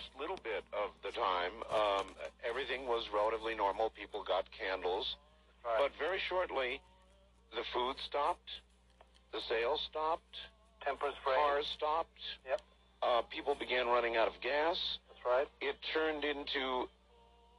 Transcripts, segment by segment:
first little bit of the time, um, everything was relatively normal. People got candles. Right. But very shortly, the food stopped, the sales stopped, Tempers frayed. cars stopped. Yep. Uh, people began running out of gas. That's right. It turned into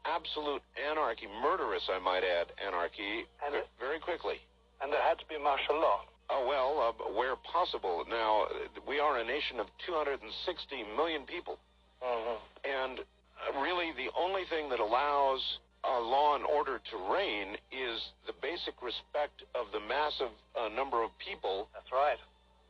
absolute anarchy, murderous, I might add, anarchy, And it- very quickly. And there had to be martial law. Oh, well, uh, where possible. Now, we are a nation of 260 million people. Mm-hmm. And uh, really, the only thing that allows uh, law and order to reign is the basic respect of the massive uh, number of people That's right.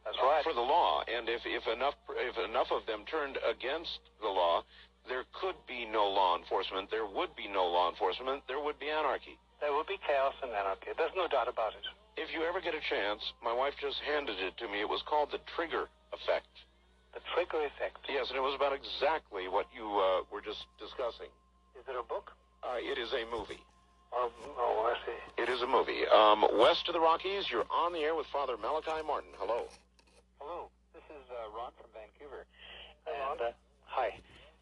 That's uh, right. for the law. And if, if enough if enough of them turned against the law, there could be no law enforcement. There would be no law enforcement. There would be anarchy. There will be chaos and anarchy. There's no doubt about it. If you ever get a chance, my wife just handed it to me. It was called the trigger effect. The trigger effect. Yes, and it was about exactly what you uh, were just discussing. Is it a book? Uh, it is a movie. Oh, oh I see. It is a movie. Um, west of the Rockies, you're on the air with Father Malachi Martin. Hello. Hello, this is uh, Ron from Vancouver. Hey, and, uh, hi,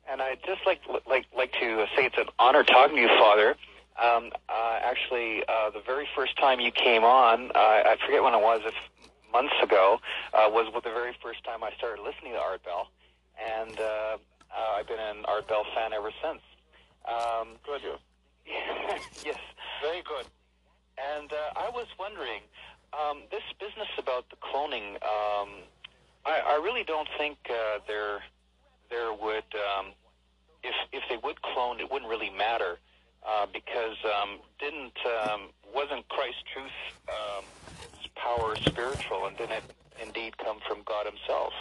and I'd just like like like to say it's an honor talking to you, Father. Um, uh, actually, uh, the very first time you came on, uh, I forget when it was, if months ago, uh, was the very first time I started listening to Art Bell, and uh, uh, I've been an Art Bell fan ever since. Um, Good. You. yes. Very good. And uh, I was wondering, um, this business about the cloning, um, I, I really don't think uh, there there would, um, if if they would clone, it wouldn't really matter uh, because um, didn't um, wasn't Christ's truth um, power spiritual, and didn't it indeed come from God Himself?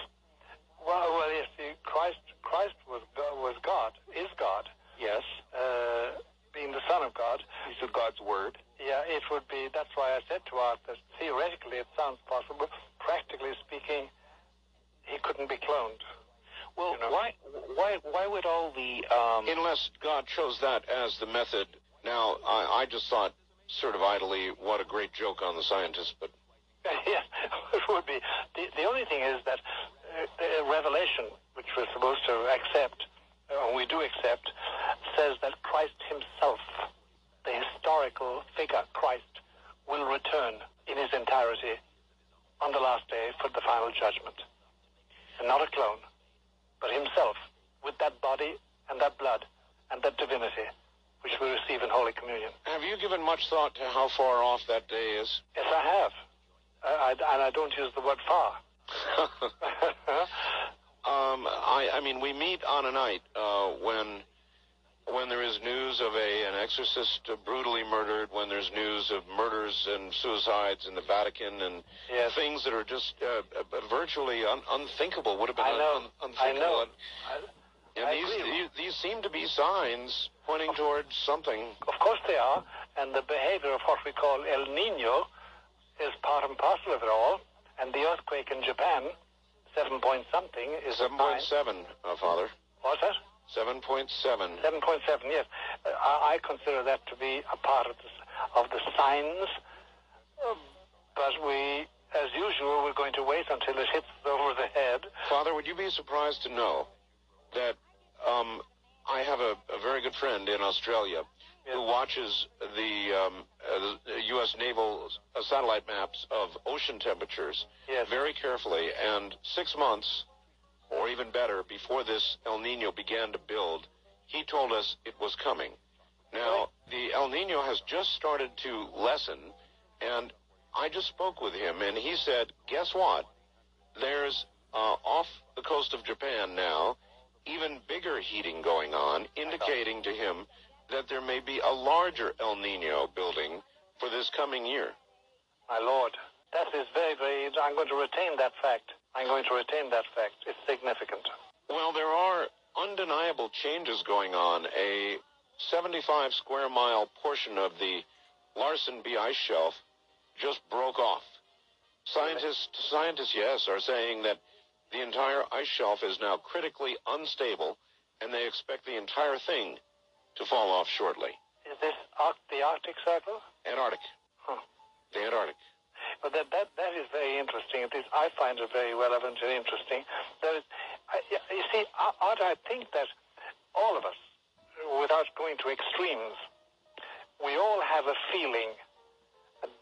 Well, well, yes, see, Christ, Christ was was God, is God, Yes, uh, being the Son of God. He's of God's word. Yeah, it would be. That's why I said to Art that theoretically it sounds possible. Practically speaking, he couldn't be cloned. Well, You know. why why why would all the um, Unless God chose that as the method. Now, I, I just thought, sort of idly, what a great joke on the scientists, but yes, it would be. The, the only thing is that uh, the revelation, which we're supposed to accept, uh, we do accept, says that Christ himself, the historical figure Christ, will return in his entirety on the last day for the final judgment. And not a clone, but himself, with that body and that blood and that divinity, which we receive in Holy Communion. have you given much thought to how far off that day is? Yes, I have. I, and I don't use the word far. Um, I, I mean, we meet on a night uh, when when there is news of a an exorcist brutally murdered, when there's news of murders and suicides in the Vatican, and Yes. things that are just uh, uh, virtually un- unthinkable would have been I know. un- un- I know. And, I, these, these these seem to be signs pointing towards something. of course they are. And the behavior of what we call El Nino is part and parcel of it all. And the earthquake in Japan, seven point something, is Seven point seven, uh, Father. What's that? Seven point seven. Seven point seven. Yes, uh, I, I consider that to be a part of the of the signs. Um, but we, as usual, we're going to wait until it hits over the head. Father, would you be surprised to know that um, I have a, a very good friend in Australia who watches the, um, uh, the U.S. naval uh, satellite maps of ocean temperatures Yes. very carefully, and six months, or even better, before this El Nino began to build, he told us it was coming. Now, the El Nino has just started to lessen, and I just spoke with him, and he said, guess what? There's uh, off the coast of Japan now even bigger heating going on, indicating to him that there may be a larger El Nino building for this coming year. My lord, that is very, very. I'm going to retain that fact. I'm going to retain that fact. It's significant. Well, there are undeniable changes going on. A 75 square mile portion of the Larsen B ice shelf just broke off. Scientists, scientists, yes, are saying that the entire ice shelf is now critically unstable, and they expect the entire thing to fall off shortly. Is this the Arctic Circle? Antarctic, Huh. the Antarctic. But that, that that is very interesting. It is, I find it very relevant and interesting. There is, I, you see, Art, I think that all of us, without going to extremes, we all have a feeling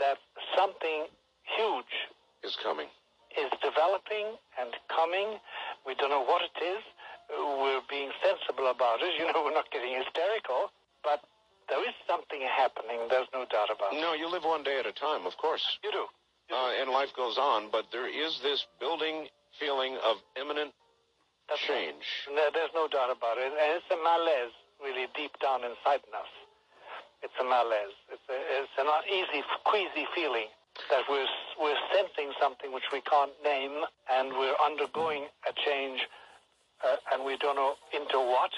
that something huge Is coming. is developing and coming. We don't know what it is. We're being sensible about it. You know, we're not getting hysterical, but there is something happening. There's no doubt about it. No, you live one day at a time, of course. You do. Uh, and life goes on, but there is this building feeling of imminent That's right. change. No, there's no doubt about it. And it's a malaise really deep down inside in us. It's a malaise. It's, a, it's an uneasy, queasy feeling that we're, we're sensing something which we can't name and we're undergoing a change uh, and we don't know into what.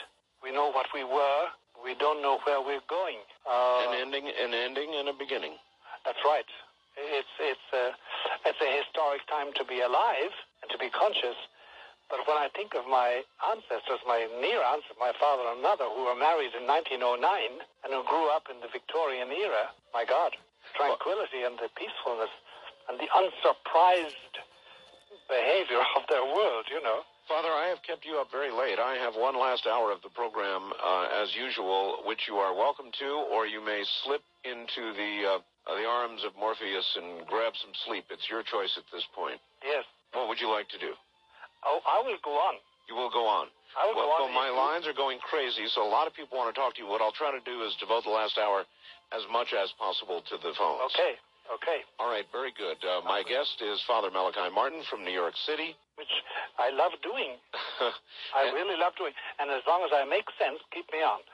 We know what we were. We don't know where we're going. Uh, An ending, an ending, and a beginning. that's right. It's it's a it's a historic time to be alive and to be conscious. But when I think of my ancestors, my near ancestors, my father and mother, who were married in 1909 and who grew up in the Victorian era, my God, tranquility and the peacefulness and the unsurprised behavior of their world, you know. Father, I have kept you up very late. I have one last hour of the program, uh, as usual, which you are welcome to, or you may slip into the uh, the arms of Morpheus and grab some sleep. It's your choice at this point. Yes. What would you like to do? Oh, I will go on. You will go on. I will well, go well, my lines are going crazy, so a lot of people want to talk to you. What I'll try to do is devote the last hour as much as possible to the phones. Okay. Okay. All right, very good. Uh, my guest is Father Malachi Martin from New York City. Which I love doing. I really love doing. And as long as I make sense, keep me on.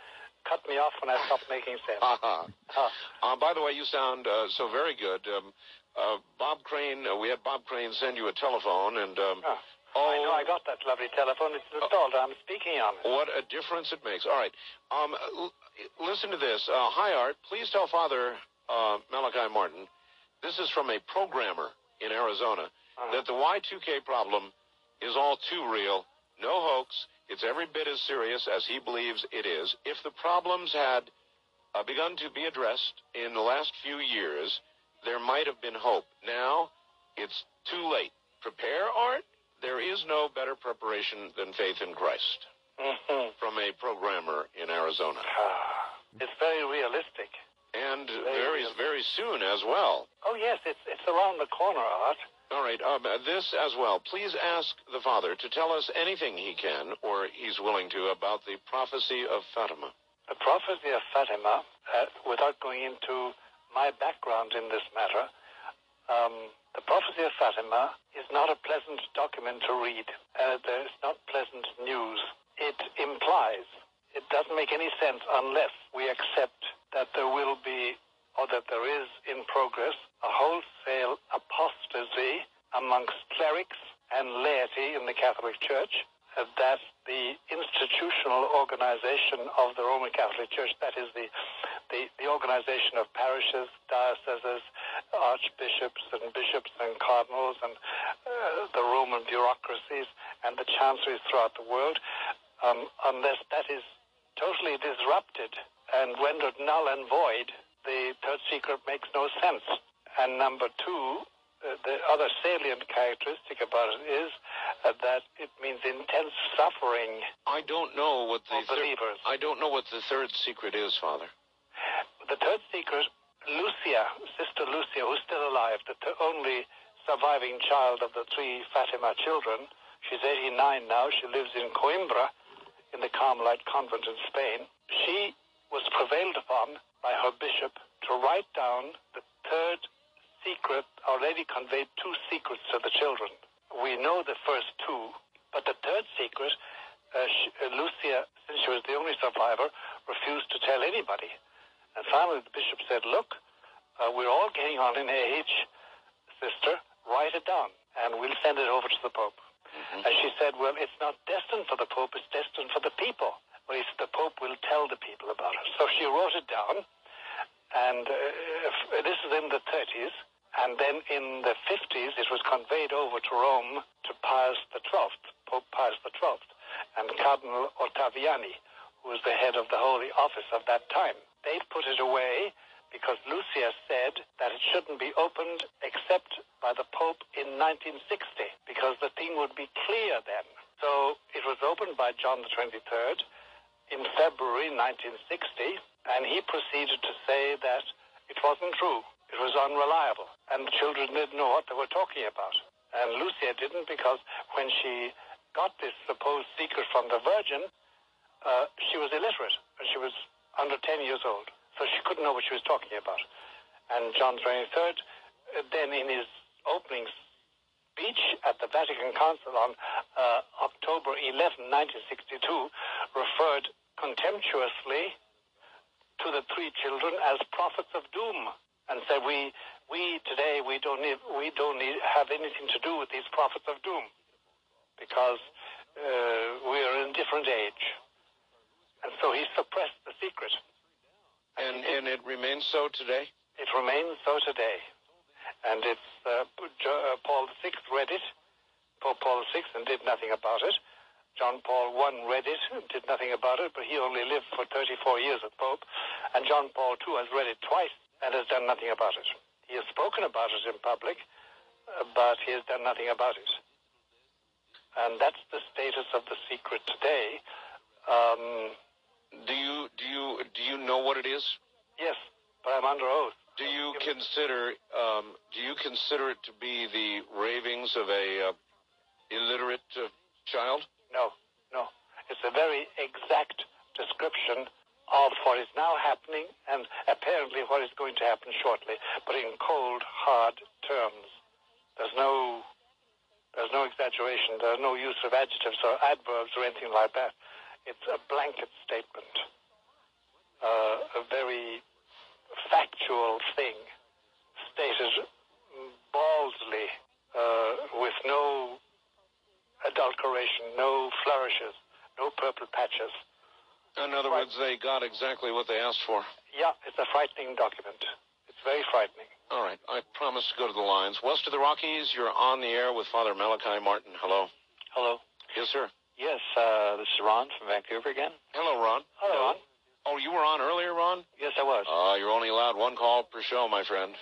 Cut me off when I stop making sense. Haha. Huh. Uh, by the way, you sound uh, so very good. Um, uh, Bob Crane, uh, we had Bob Crane send you a telephone, and um, Huh. oh, I know I got that lovely telephone. It's installed. I'm speaking on it. what a difference it makes. All right, um, l- listen to this. Uh, hi, Art. Please tell Father uh, Malachi Martin. This is from a programmer in Arizona Uh-huh. that the Y2K problem is all too real. No hoax. It's every bit as serious as he believes it is. If the problems had uh, begun to be addressed in the last few years, there might have been hope. Now, it's too late. Prepare, Art. There is no better preparation than faith in Christ. Mhm. From a programmer in Arizona. Ah, It's very realistic. And Very very, soon as well. Oh yes, it's it's around the corner, Art. All right, um, this as well. Please ask the Father to tell us anything he can, or he's willing to, about the prophecy of Fatima. The prophecy of Fatima, uh, without going into my background in this matter, um, the prophecy of Fatima is not a pleasant document to read. Uh, it's not pleasant news. It implies, it doesn't make any sense unless we accept that there will be, or that there is in progress, a wholesale apostasy amongst clerics and laity in the Catholic Church, that the institutional organization of the Roman Catholic Church, that is the, the, the organization of parishes, dioceses, archbishops and bishops and cardinals and uh, the Roman bureaucracies and the chanceries throughout the world, um, unless that is totally disrupted and rendered null and void, the third secret makes no sense. And number two, uh, the other salient characteristic about it is uh, that it means intense suffering I don't know what the believers. I don't know what the third secret is, Father. The third secret, Lucia, Sister Lucia, who's still alive, the t- only surviving child of the three Fatima children, she's 89 now. She lives in Coimbra, in the Carmelite convent in Spain. She was prevailed upon by her bishop to write down the third secret. Our Lady conveyed two secrets to the children. We know the first two, but the third secret, uh, she, uh, Lucia, since she was the only survivor, refused to tell anybody. And finally, the bishop said, Look, uh, we're all getting on in age, sister, write it down, and we'll send it over to the Pope. And she said, Well, it's not destined for the Pope, it's destined for the people. Well, he said, The Pope will tell the people about it. So she wrote it down, and uh, this is in the 30s. And then in the 50s, it was conveyed over to Rome to Pius XII, Pope Pius XII, and Cardinal Ottaviani, who was the head of the Holy Office of that time. They put it away because Lucia said that it shouldn't be opened except by the Pope in 1960, because the thing would be clear then. So it was opened by John the 23rd, in February 1960, and he proceeded to say that it wasn't true. It was unreliable, and the children didn't know what they were talking about. And Lucia didn't because when she got this supposed secret from the Virgin, uh, she was illiterate, and she was under 10 years old, so she couldn't know what she was talking about. And John 23rd, uh, then in his opening speech at the Vatican Council on uh, October 11, 1962, referred contemptuously to the three children as prophets of doom and said, "We, we today we don't need we don't need have anything to do with these prophets of doom because uh, we are in a different age." And so he suppressed the secret. And and it remains so today. It remains so today. And it's uh, uh, Paul VI read it, Pope Paul VI, and did nothing about it. John Paul I read it, and did nothing about it, but he only lived for 34 years as Pope. And John Paul II has read it twice and has done nothing about it. He has spoken about it in public, uh, but he has done nothing about it. And that's the status of the secret today. Um, do you do you do you know what it is? Yes, but I'm under oath. Do you consider um, do you consider it to be the ravings of a uh, illiterate uh, child? No, no. It's a very exact description of what is now happening and apparently what is going to happen shortly, but in cold, hard terms. There's no there's no exaggeration. There's no use of adjectives or adverbs or anything like that. It's a blanket statement, uh, a very factual thing stated baldly uh, with no adulteration, no flourishes, no purple patches. In other words, they got exactly what they asked for. Yeah, it's a frightening document. It's very frightening. All right, I promise to go to the lines. West of the Rockies, you're on the air with Father Malachi Martin. Hello. Hello. Yes, sir. Yes, uh, this is Ron from Vancouver again. Hello, Ron. Hello, Ron. Oh, you were on earlier, Ron? Yes, I was. Uh, you're only allowed one call per show, my friend.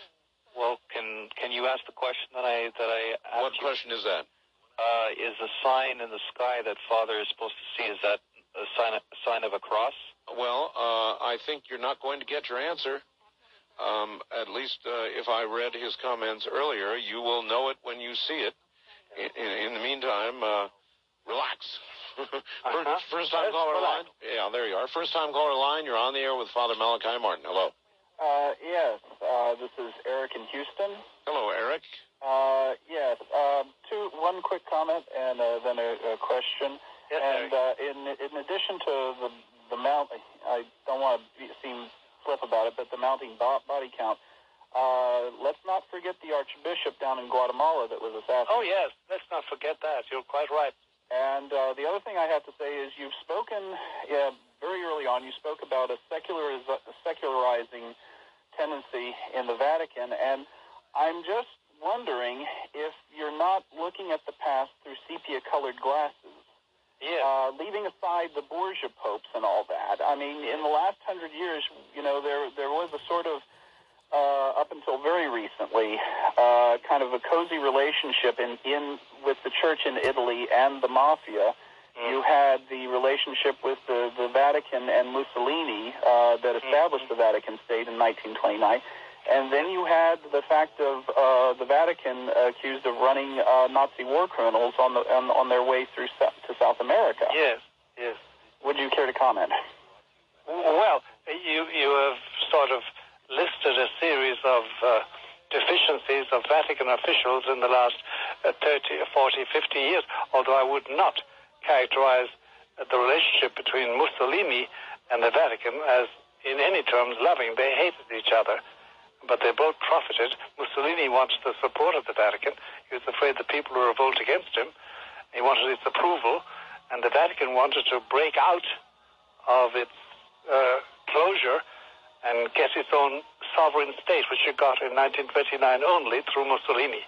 Well, can can you ask the question that I that I asked What you? question is that? Uh, is the sign in the sky that Father is supposed to see is that a sign a sign of a cross? Well, uh, I think you're not going to get your answer. Um, at least uh, if I read his comments earlier, you will know it when you see it. In, in, in the meantime, uh, relax. Uh-huh. first, time caller line. Yeah, there you are. First time caller line. You're on the air with Father Malachi Martin. Hello. Uh, yes, uh, this is Eric in Houston. Hello, Eric. Uh, yes, um, two, one quick comment and uh, then a, a question. Yes, and uh, in in addition to the the mount, I don't want to seem flip about it, but the mounting bo- body count. Uh, let's not forget the Archbishop down in Guatemala that was assassinated. Oh, yes. Let's not forget that. You're quite right. And uh, the other thing I have to say is you've spoken yeah, very early on. You spoke about a seculariz- secularizing tendency in the Vatican, and I'm just wondering if you're not looking at the past through sepia-colored glasses, Yes. uh, leaving aside the Borgia popes and all that. I mean, in the last hundred years, you know, there there was a sort of uh, up until very recently, uh, kind of a cozy relationship in, in with the church in Italy and the mafia. You had the relationship with the, the Vatican and Mussolini uh, that established the Vatican State in 1929. And then you had the fact of uh, the Vatican accused of running uh, Nazi war criminals on, the, on, on their way through to South America. Yes. Yes. Would you care to comment? Well, you you have sort of listed a series of uh, deficiencies of Vatican officials in the last uh, 30, 40, 50 years, although I would not characterize the relationship between Mussolini and the Vatican as in any terms loving. They hated each other, but they both profited. Mussolini wanted the support of the Vatican. He was afraid the people would revolt against him. He wanted its approval, and the Vatican wanted to break out of its uh, closure and get its own sovereign state, which it got in 1929 only through Mussolini.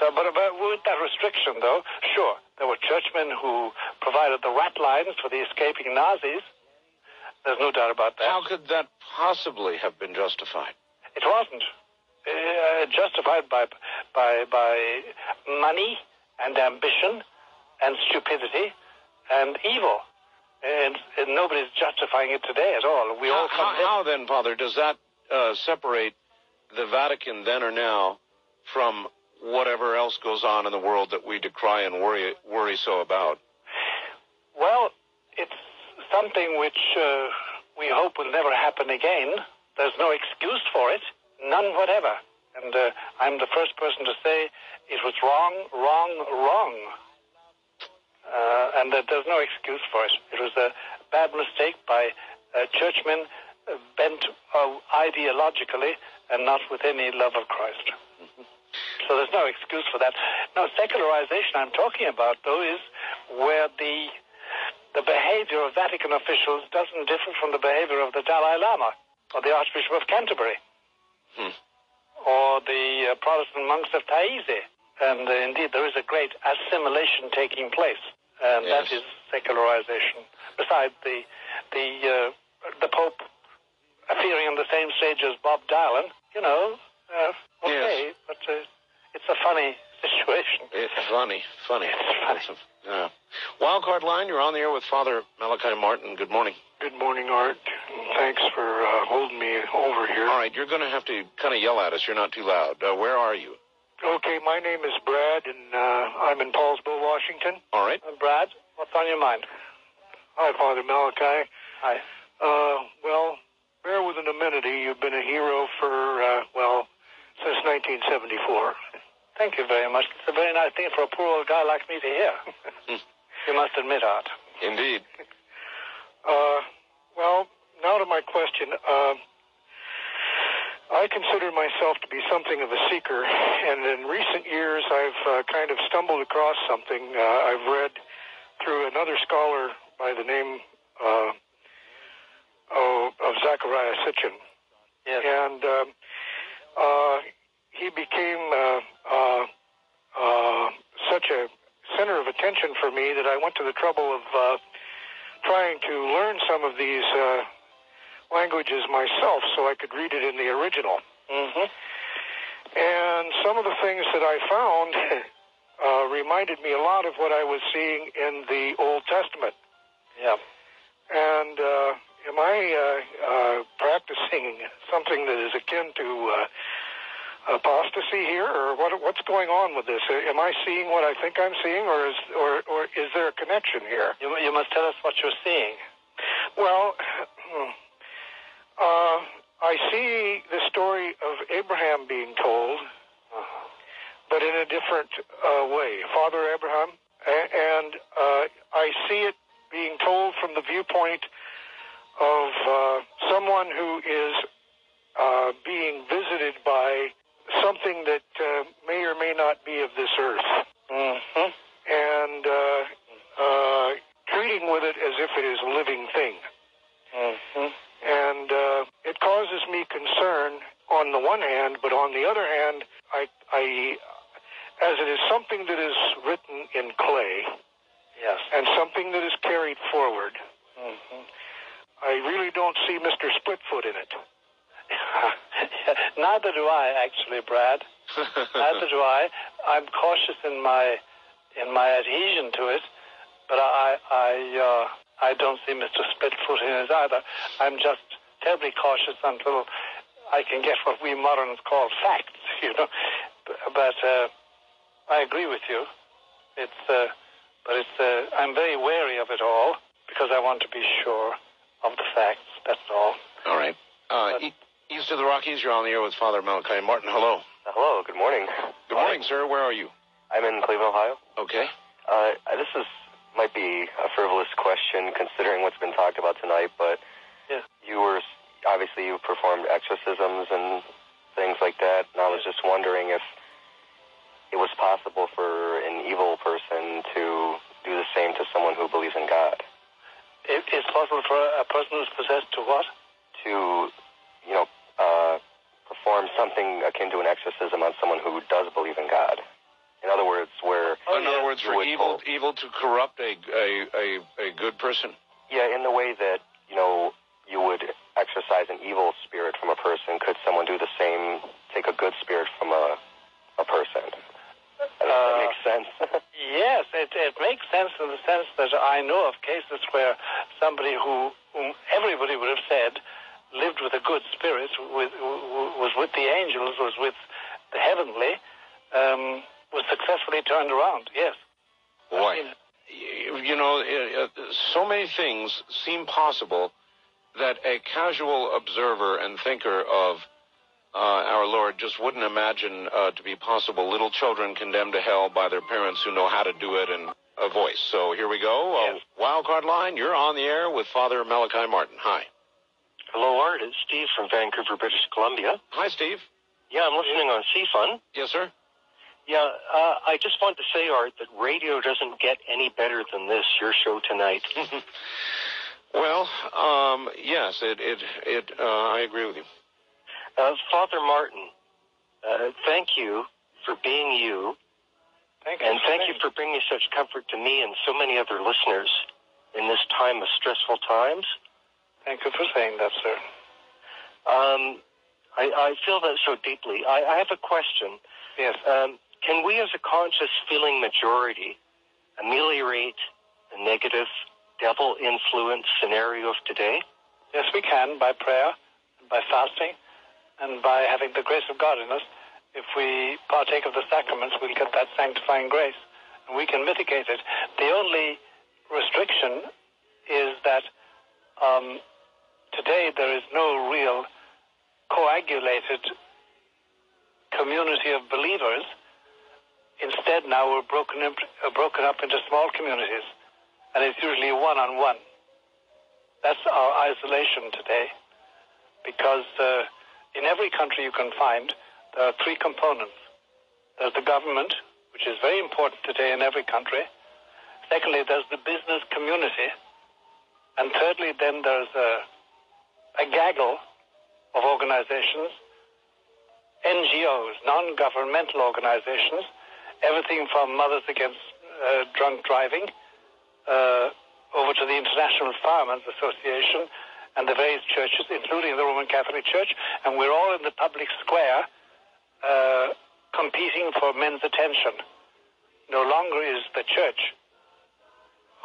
So, but, but with that restriction, though, sure, there were churchmen who provided the rat lines for the escaping Nazis. There's no doubt about that. How could that possibly have been justified? It wasn't uh, justified by by by money and ambition and stupidity and evil. And, and nobody's justifying it today at all. We how, all come how, how then, Father, does that uh, separate the Vatican then or now from whatever else goes on in the world that we decry and worry worry so about? Well, it's something which uh, we hope will never happen again. There's no excuse for it, none whatever. And uh, I'm the first person to say it was wrong, wrong, wrong. Uh, and that there's no excuse for it. It was a bad mistake by uh, churchmen bent uh, ideologically and not with any love of Christ. So there's no excuse for that. Now, secularization I'm talking about, though, is where the the behavior of Vatican officials doesn't differ from the behavior of the Dalai Lama or the Archbishop of Canterbury Hmm. or the uh, Protestant monks of Taizé. And uh, indeed, there is a great assimilation taking place, and Yes. that is secularization. Besides the the uh, the Pope appearing on the same stage as Bob Dylan, you know, uh, okay, Yes. but uh, it's a funny situation. It's funny, funny. It's funny. It's a- yeah. Wildcard line, you're on the air with Father Malachi Martin. Good morning. Good morning, Art. Thanks for uh, holding me over here. All right, you're going to have to kind of yell at us. You're not too loud. Uh, where are you? Okay, my name is Brad, and uh, I'm in Paulsville, Washington. All right. Uh, Brad, what's on your mind? Hi, Father Malachi. Hi. Uh, well, bear with an amenity. You've been a hero for, uh, well, since 1974. Thank you very much. It's a very nice thing for a poor old guy like me to hear. you must admit, Art. Indeed. Uh, well, now to my question. Uh, I consider myself to be something of a seeker, and in recent years I've uh, kind of stumbled across something uh, I've read through another scholar by the name uh, oh, of Zecharia Sitchin. Yes. And um, uh, he became uh, uh, uh, such a center of attention for me that I went to the trouble of uh, trying to learn some of these uh, languages myself so I could read it in the original. Mm-hmm. And some of the things that I found uh, reminded me a lot of what I was seeing in the Old Testament. Yeah. And uh, am I uh, uh, practicing something that is akin to uh, apostasy here, or what, what's going on with this? Am I seeing what I think I'm seeing, or is or, or is there a connection here? You, you must tell us what you're seeing. Well, uh, I see the story of Abraham being told, but in a different uh, way. Father Abraham, and uh, I see it being told from the viewpoint of uh, someone who is uh, being visited by something that uh, may or may not be of this earth, Mm-hmm. and uh, uh, treating with it as if it is a living thing Mm-hmm. And uh, it causes me concern on the one hand, but on the other hand, I, I, as it is something that is written in clay Yes. and something that is carried forward, Mm-hmm. I really don't see Mr. Splitfoot in it. Neither do I, actually, Brad. Neither do I. I'm cautious in my in my adhesion to it, but I I uh, I don't see Mr. Splitfoot in it either. I'm just terribly cautious until I can get what we moderns call facts, you know. But uh, I agree with you. It's uh, but it's uh, I'm very wary of it all because I want to be sure of the facts. That's all. All right. Uh, e- east of the Rockies, you're on the air with Father Malachi Martin. Hello. Hello, good morning. Good morning, sir. Where are you? I'm in Cleveland, Ohio. Okay. Uh, this is might be a frivolous question considering what's been talked about tonight, but Yeah. you were obviously you performed exorcisms and things like that, and I was just wondering if it was possible for an evil person to do the same to someone who believes in God. It, it's possible for a person who's possessed to what? To, you know, uh, perform something akin to an exorcism on someone who does believe in God. In other words, where Oh, in other words, for would evil, hope. evil to corrupt a, a, a, a good person. Yeah, in the way that, you know, you would exorcise an evil spirit from a person, could someone do the same, take a good spirit from a, a person? I don't know if Uh, that makes sense. Yes, it, it makes sense in the sense that I know of cases where somebody who, whom everybody would have said lived with a good spirit, with, was with the angels, was with the heavenly, was successfully turned around. Yes. Why? I mean, you you know, uh, uh, so many things seem possible that a casual observer and thinker of uh, our Lord just wouldn't imagine uh, to be possible. Little children condemned to hell by their parents who know how to do it and a voice. So here we go. Uh, Yes. Wildcard line, you're on the air with Father Malachi Martin. Hi. Hello, Art. It's Steve from Vancouver, British Columbia. Hi, Steve. Yeah, I'm listening on CFUN. Yes, sir. Yeah, uh, I just want to say, Art, that radio doesn't get any better than this, your show tonight. Well, um, yes, it, it, it, uh, I agree with you. Uh, Father Martin, uh, thank you for being you, thank you. and thank you for bringing such comfort to me and so many other listeners in this time of stressful times. Thank you for saying that, sir. Um, I, I feel that so deeply. I, I have a question. Yes. Um, can we, as a conscious feeling majority, ameliorate the negative devil influence scenario of today? Yes, we can by prayer, by fasting, and by having the grace of God in us. If we partake of the sacraments, we'll get that sanctifying grace, and we can mitigate it. The only restriction is that um, today there is no real coagulated community of believers. Instead, now we're broken, up, uh, broken up into small communities, and it's usually one-on-one. That's our isolation today, because uh, in every country you can find, there are three components. There's the government, which is very important today in every country. Secondly, there's the business community. And thirdly, then there's a, a gaggle of organizations, NGOs, non-governmental organizations, everything from Mothers Against uh, Drunk Driving uh, over to the International Firemen's Association and the various churches, including the Roman Catholic Church, and we're all in the public square uh, competing for men's attention. No longer is the church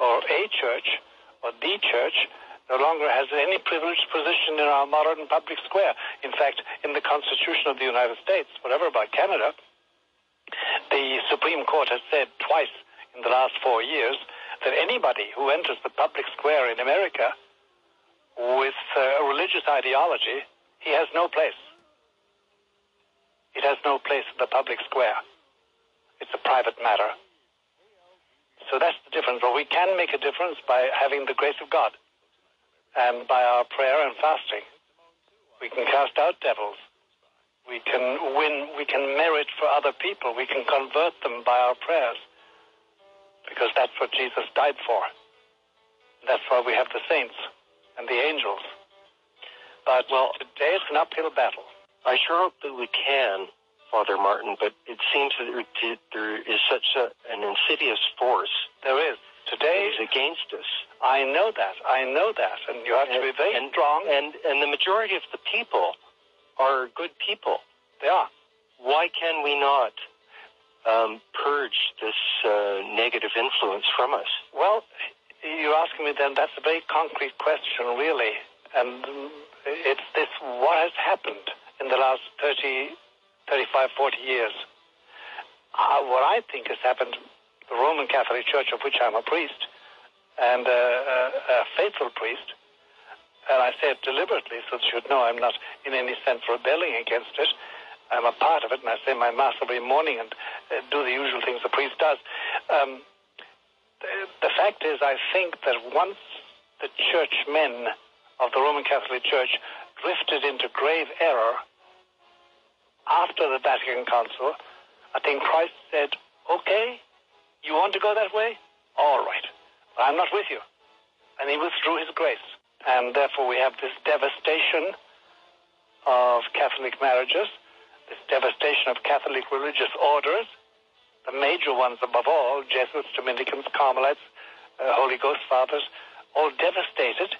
or a church or the church no longer has any privileged position in our modern public square. In fact, in the Constitution of the United States, whatever about Canada, the Supreme Court has said twice in the last four years that anybody who enters the public square in America with uh, a religious ideology, he has no place. It has no place in the public square. It's a private matter. So that's the difference. But we can make a difference by having the grace of God and by our prayer and fasting. We can cast out devils. We can win, we can merit for other people. We can convert them by our prayers. Because that's what Jesus died for. That's why we have the saints and the angels. But well, today it's an uphill battle. I sure hope that we can, Father Martin, but it seems that there- is such a, an insidious force There is. Today, is against us. I know that. I know that. And you have to be very and, strong. And, and the majority of the people are good people. Are. Why can we not um, purge this uh, negative influence from us? Well, you're asking me then, that's a very concrete question, really. And it's this what has happened in the last 30, 35, 40 years. Uh, what I think has happened, the Roman Catholic Church, of which I'm a priest, and a, a faithful priest, and I say it deliberately so that you'd know I'm not in any sense rebelling against it. I'm a part of it, and I say my Mass every morning and uh, do the usual things the priest does. Um, the, the fact is, I think that once the churchmen of the Roman Catholic Church drifted into grave error after the Vatican Council, I think Christ said, okay, you want to go that way? All right. I'm not with you. And he withdrew his grace. And therefore we have this devastation of Catholic marriages, this devastation of Catholic religious orders, the major ones above all, Jesuits, Dominicans, Carmelites, uh, Holy Ghost Fathers, all devastated.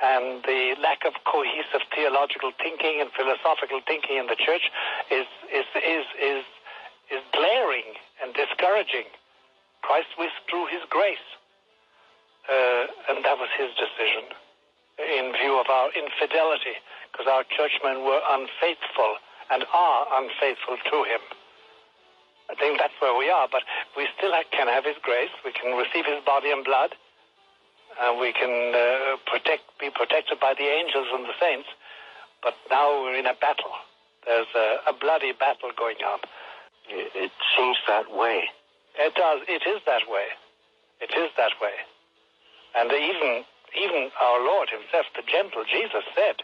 And the lack of cohesive theological thinking and philosophical thinking in the church is, is, is, is, is glaring and discouraging. Christ withdrew his grace. uh, and that was his decision in view of our infidelity, because our churchmen were unfaithful and are unfaithful to him. I think that's where we are, but we still can have his grace. We can receive his body and blood. And we can uh, protect, be protected by the angels and the saints. But now we're in a battle. There's a, a bloody battle going on. It, it seems that way. It does. It is that way. It is that way. And even even our Lord Himself, the gentle Jesus, said,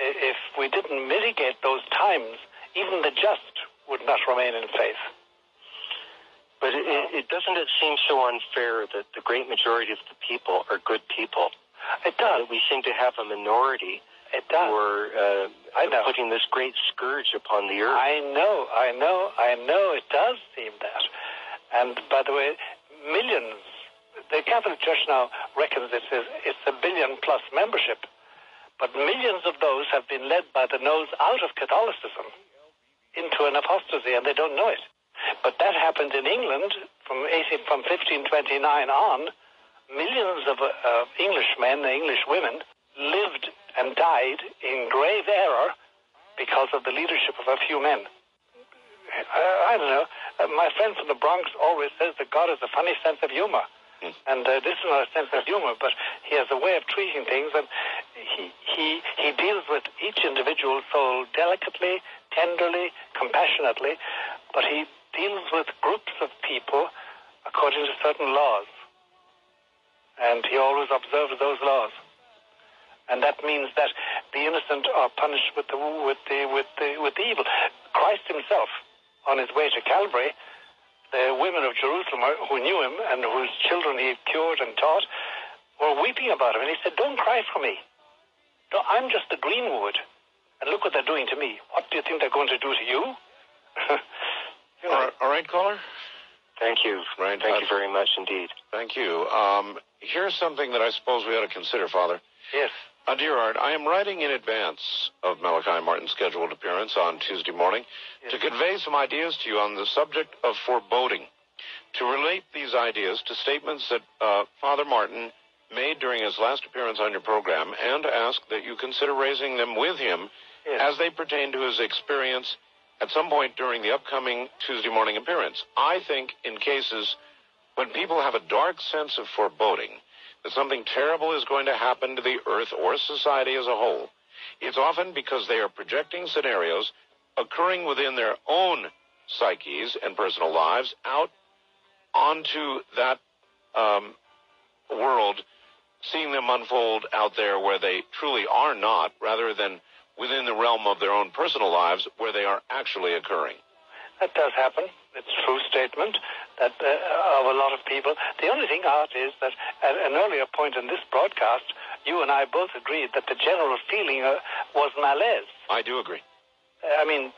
if we didn't mitigate those times, even the just would not remain in faith. But it, it, doesn't it seem so unfair that the great majority of the people are good people? It does. That we seem to have a minority it does. who are uh, putting this great scourge upon the earth. I know, I know, I know it does seem that. And by the way, millions, the Catholic Church now reckons it is, it's a billion plus membership. But millions of those have been led by the nose out of Catholicism into an apostasy, and they don't know it. But that happened in England from 18, from 1529 on. Millions of uh, English men, English women, lived and died in grave error because of the leadership of a few men. I, I don't know. Uh, my friend from the Bronx always says that God has a funny sense of humor. And uh, this is not a sense of humor, but he has a way of treating things, and he, he, he deals with each individual soul delicately, tenderly, compassionately, but he deals with groups of people according to certain laws. And he always observes those laws. And that means that the innocent are punished with the, with the, with the, with the evil. Christ himself, on his way to Calvary, the women of Jerusalem who knew him and whose children he had cured and taught were weeping about him. And he said, Don't cry for me. No, I'm just a greenwood. And look what they're doing to me. What do you think they're going to do to you? you know, all, right, all right, caller. Thank you. Right. Thank uh, you very much indeed. Thank you. Um, here's something that I suppose we ought to consider, Father. Yes. Dear Art, I am writing in advance of Malachi Martin's scheduled appearance on Tuesday morning yes. to convey some ideas to you on the subject of foreboding. To relate these ideas to statements that uh, Father Martin made during his last appearance on your program and ask that you consider raising them with him yes. as they pertain to his experience at some point during the upcoming Tuesday morning appearance. I think in cases when people have a dark sense of foreboding, that something terrible is going to happen to the earth or society as a whole, it's often because they are projecting scenarios occurring within their own psyches and personal lives out onto that um, world, seeing them unfold out there where they truly are not, rather than within the realm of their own personal lives where they are actually occurring. That does happen. It's a true statement that uh, of a lot of people. The only thing, Art, is that at an earlier point in this broadcast, you and I both agreed that the general feeling uh, was malaise. I do agree. I mean,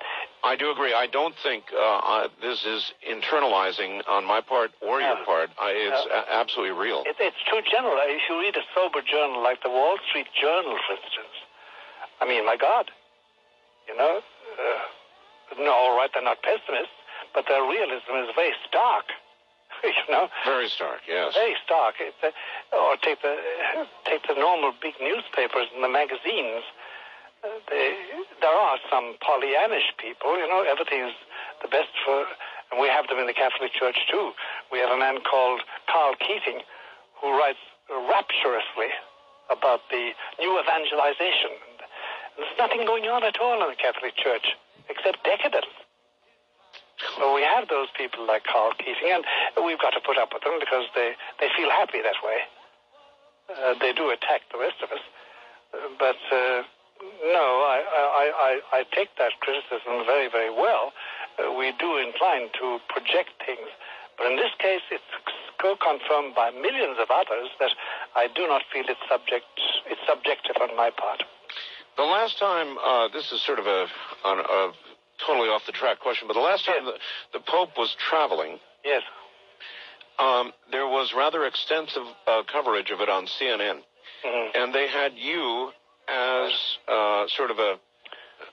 I do agree. I don't think uh, this is internalizing on my part or your No. part. I, it's No. a- absolutely real. it, it's too general. If you read a sober journal like the Wall Street Journal, for instance, I mean, my God, you know, uh, no, all right, they're not pessimists, but their realism is very stark. you know, Very stark, yes. very stark. It's a, or take the take the normal big newspapers and the magazines. Uh, they, there are some Pollyannish people. You know, everything is the best for, and we have them in the Catholic Church too. We have a man called Karl Keating who writes rapturously about the new evangelization. And there's nothing going on at all in the Catholic Church except decadence. So we have those people like Karl Keating, and we've got to put up with them because they, they feel happy that way. Uh, they do attack the rest of us. But uh, no, I, I, I, I take that criticism very, very well. Uh, we do incline to project things. But in this case, it's so confirmed by millions of others that I do not feel it's subject. It's subjective on my part. The last time, uh, this is sort of a, a totally off the track question, but the last time the, the Pope was traveling, Yes. um, there was rather extensive uh, coverage of it on CNN, Mhm. and they had you as uh, sort of a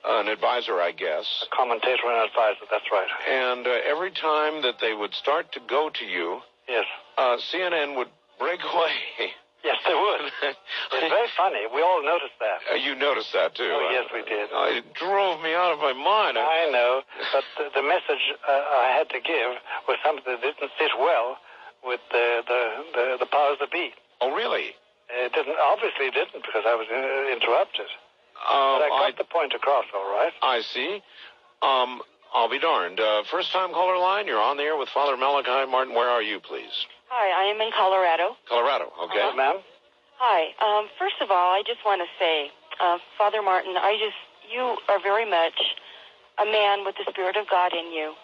an advisor, I guess. A commentator and advisor. That's right. And uh, every time that they would start to go to you, Yes. uh, CNN would break away. Yes, they would. it's very funny. We all noticed that. Uh, you noticed that too. Oh, yes, we did. Uh, it drove me out of my mind. I- know, but the, the message uh, I had to give was something that didn't sit well with the the, the, the powers that be. oh, really? It didn't, obviously it didn't because I was uh, interrupted. Um, But I got I, the point across, all right. I see. Um, I'll be darned. Uh, first time caller line. You're on the air with Father Malachi Martin. Where are you, please? Hi, I am in Colorado. Colorado. Okay. Uh, ma'am? Hi. Um, first of all, I just want to say, uh, Father Martin, I just you are very much a man with the Spirit of God in you.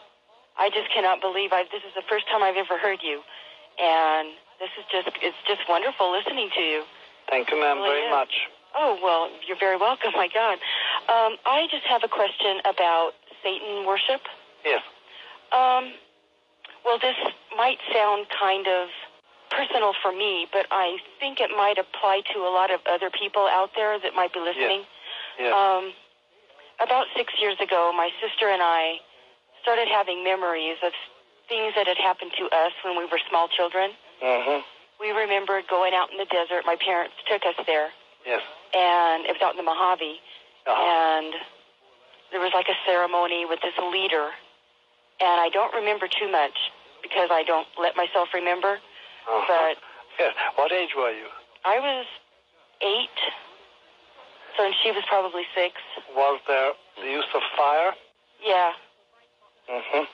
I just cannot believe I this is the first time I've ever heard you, and this is just it's just wonderful listening to you. Thank you, ma'am, very much. Oh well, you're very welcome. My God, um, I just have a question about Satan worship. Yes. Um, well, this might sound kind of personal for me, but I think it might apply to a lot of other people out there that might be listening. Yes. Um, about six years ago, my sister and I started having memories of things that had happened to us when we were small children. mm-hmm. We remembered going out in the desert. My parents took us there, Yes. and it was out in the Mojave Uh-huh. and there was like a ceremony with this leader and i don't remember too much because i don't let myself remember Uh-huh. but Yes. What age were you? i was eight so and she was probably six Was there the use of fire? yeah Mm-hmm.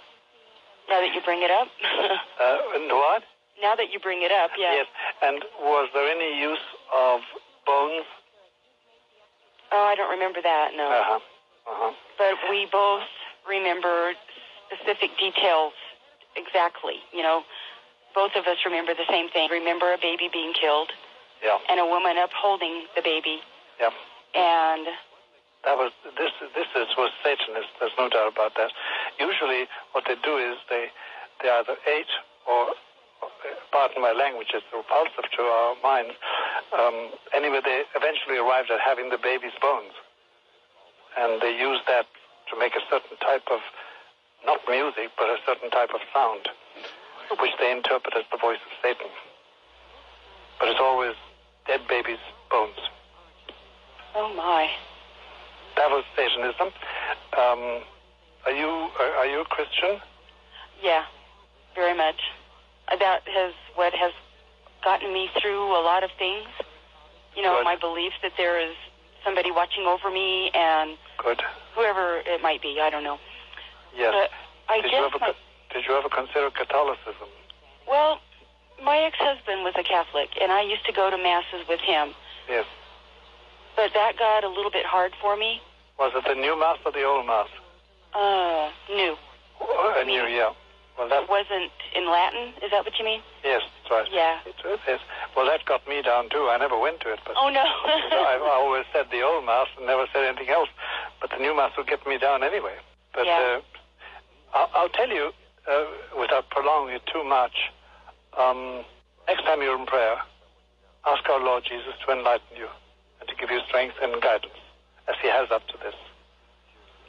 now that you bring it up Uh, and what? now that you bring it up yeah Yes. And was there any use of bones? oh i don't remember that no Uh-huh. Uh-huh. but we both remembered specific details exactly you know both of us remember the same thing remember a baby being killed Yeah. and a woman upholding the baby Yeah. and That was this. This is was Satanist. There's no doubt about that. Usually, what they do is they they either ate or, pardon my language, it's repulsive to our minds. Um, anyway, they eventually arrived at having the baby's bones, and they used that to make a certain type of not music, but a certain type of sound, which they interpret as the voice of Satan. But it's always dead baby's bones. oh my That was Satanism. Um, are you are, are you a Christian? Yeah, very much. Uh, That has what has gotten me through a lot of things. You know, Good. my belief that there is somebody watching over me and Good. whoever it might be. I don't know. Yes. But I did you ever my, did you ever consider Catholicism? well, my ex-husband was a Catholic, and I used to go to masses with him. Yes. But that got a little bit hard for me. Was it the new mass or the old mass? Uh, new. Oh, a new, yeah. Well, that It wasn't in Latin. Is that what you mean? yes, that's right. Yeah. It, it is. Well, that got me down too. I never went to it, but Oh no. I've always said the old mass and never said anything else. But the new mass would get me down anyway. But Yeah. uh, I'll, I'll tell you, uh, without prolonging it too much, um, next time you're in prayer, ask our Lord Jesus to enlighten you and to give you strength and guidance, as He has up to this.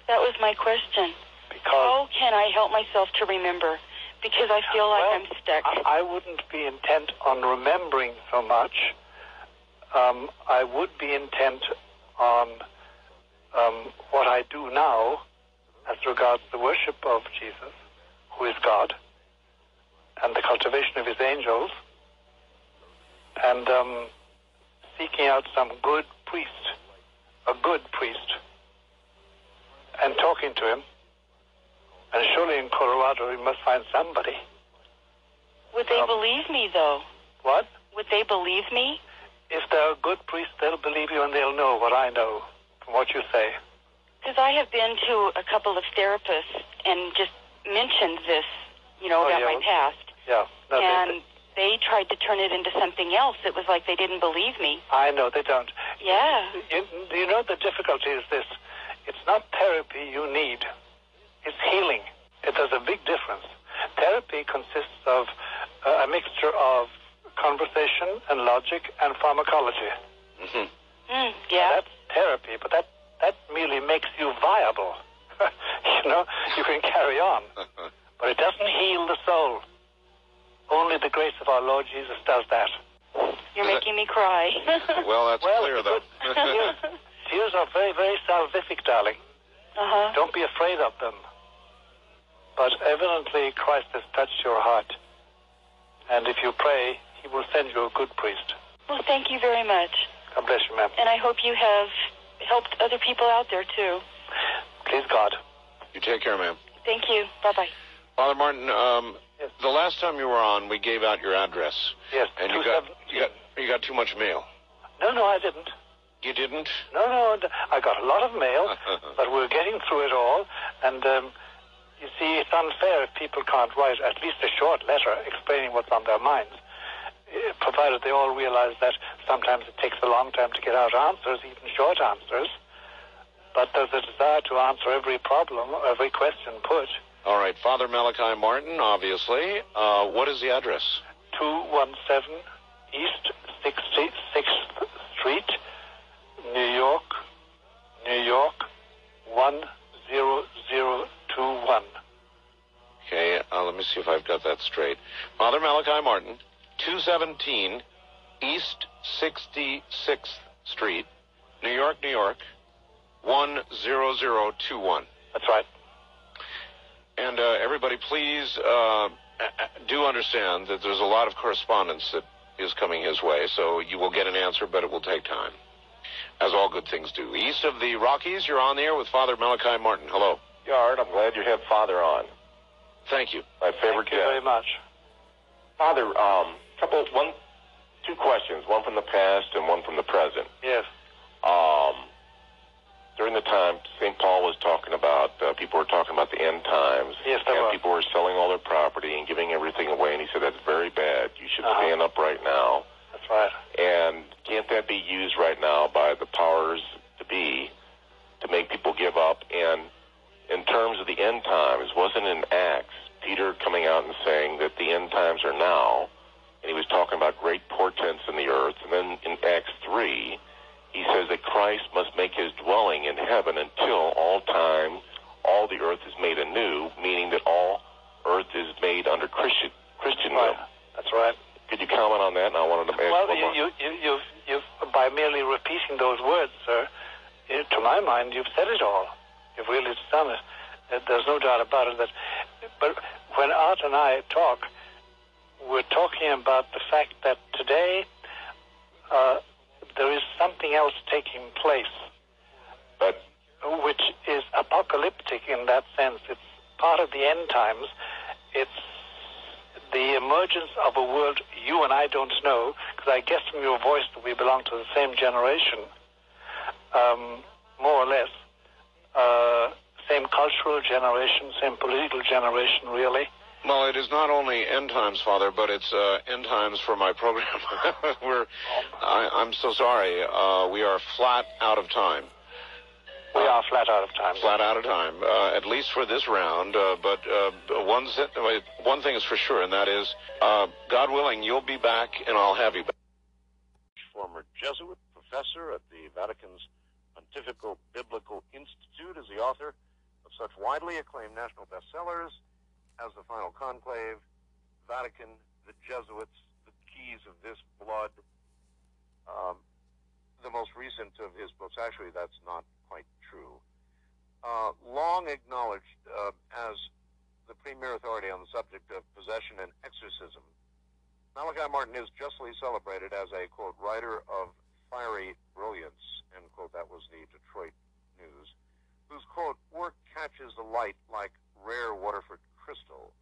that was my question. Because How can I help myself to remember? Because I feel like Well, I'm stuck. I, I wouldn't be intent on remembering so much. Um, I would be intent on um, what I do now as regards the worship of Jesus, who is God, and the cultivation of his angels, and um, seeking out some good priest, a good priest, and talking to him. And surely in Colorado, we must find somebody. Would they um, believe me, though? What? Would they believe me? If they're a good priest, they'll believe you and they'll know what I know from what you say. Because I have been to a couple of therapists and just mentioned this, you know, Oh, about yeah. my past. Yeah. No, and they tried to turn it into something else. It was like they didn't believe me. I know they don't. Yeah. You, you know the difficulty is this: it's not therapy you need; it's healing. It does a big difference. Therapy consists of uh, a mixture of conversation and logic and pharmacology. Mm-hmm. Mm, yeah. That's therapy, but that that merely makes you viable. you know, you can carry on, but it doesn't heal the soul. Only the grace of our Lord Jesus does that. You're Is it- making me cry. Well, that's Well, clear, though. tears, tears are very, very salvific, darling. uh-huh. Don't be afraid of them. But evidently, Christ has touched your heart. And if you pray, he will send you a good priest. Well, thank you very much. God bless you, ma'am. And I hope you have helped other people out there, too. Please God. you take care, ma'am. Thank you. Bye-bye. Father Martin, um, Yes. the last time you were on, we gave out your address, Yes, and you got you got you got too much mail. No, no, I didn't. You didn't? No, no, I got a lot of mail, but we're getting through it all. And um, you see, it's unfair if people can't write at least a short letter explaining what's on their minds, eh, provided they all realize that sometimes it takes a long time to get out answers, even short answers. But there's a desire to answer every problem, every question put. All right, Father Malachi Martin, obviously. Uh, what is the address? 217 East 66th Street, New York, New York, 10021. Okay, uh, let me see if I've got that straight. Father Malachi Martin, 217 East 66th Street, New York, New York, 10021. That's right. And uh, everybody, please uh, do understand that there's a lot of correspondence that is coming his way, so you will get an answer, but it will take time, as all good things do. East of the Rockies, you're on the air with Father Malachi Martin. Hello. Yard, I'm glad you had Father on. Thank you. My favorite Thank you very much. Father, um, couple, one, two questions, one from the past and one from the present. Yes. Um, during the time St. Paul was talking about, uh, people were talking about the end times. Yes, and were. people were selling all their property and giving everything away, and he said that's very bad. You should Uh-huh. stand up right now. That's right. And can't that be used right now by the powers to be to make people give up? And in terms of the end times, wasn't in Acts Peter coming out and saying that the end times are now, and he was talking about great portents in the earth. And then in Acts three, he says that Christ must make his dwelling in heaven until all time, all the earth is made anew, meaning that all earth is made under Christian Christendom. Right. That's right. Could you comment on that? And I wanted to ask Well, you, you, you, you've, you've, by merely repeating those words, sir, eh, to my mind, you've said it all. You've really done it. There's no doubt about it. That, but when Art and I talk, we're talking about the fact that today uh, there is something else taking place, But which is apocalyptic in that sense. It's part of the end times. It's the emergence of a world you and I don't know, because I guess from your voice that we belong to the same generation, um, more or less. Uh, same cultural generation, same political generation, really. Well, it is not only end times, Father, but it's uh, end times for my program. We're, I, I'm so sorry. Uh, we are flat out of time. We are flat out of time. Flat out of time, uh, at least for this round. Uh, but uh, one, one thing is for sure, and that is, uh, God willing, you'll be back, and I'll have you back. Former Jesuit professor at the Vatican's Pontifical Biblical Institute is the author of such widely acclaimed national bestsellers as the final conclave, Vatican, the Jesuits, the keys of this blood. Um, the most recent of his books, actually, that's not quite true. Uh, long acknowledged uh, as the premier authority on the subject of possession and exorcism, Malachi Martin is justly celebrated as a, quote, writer of fiery brilliance, end quote. That was the Detroit News, whose, quote, work catches the light like rare Waterford crystal.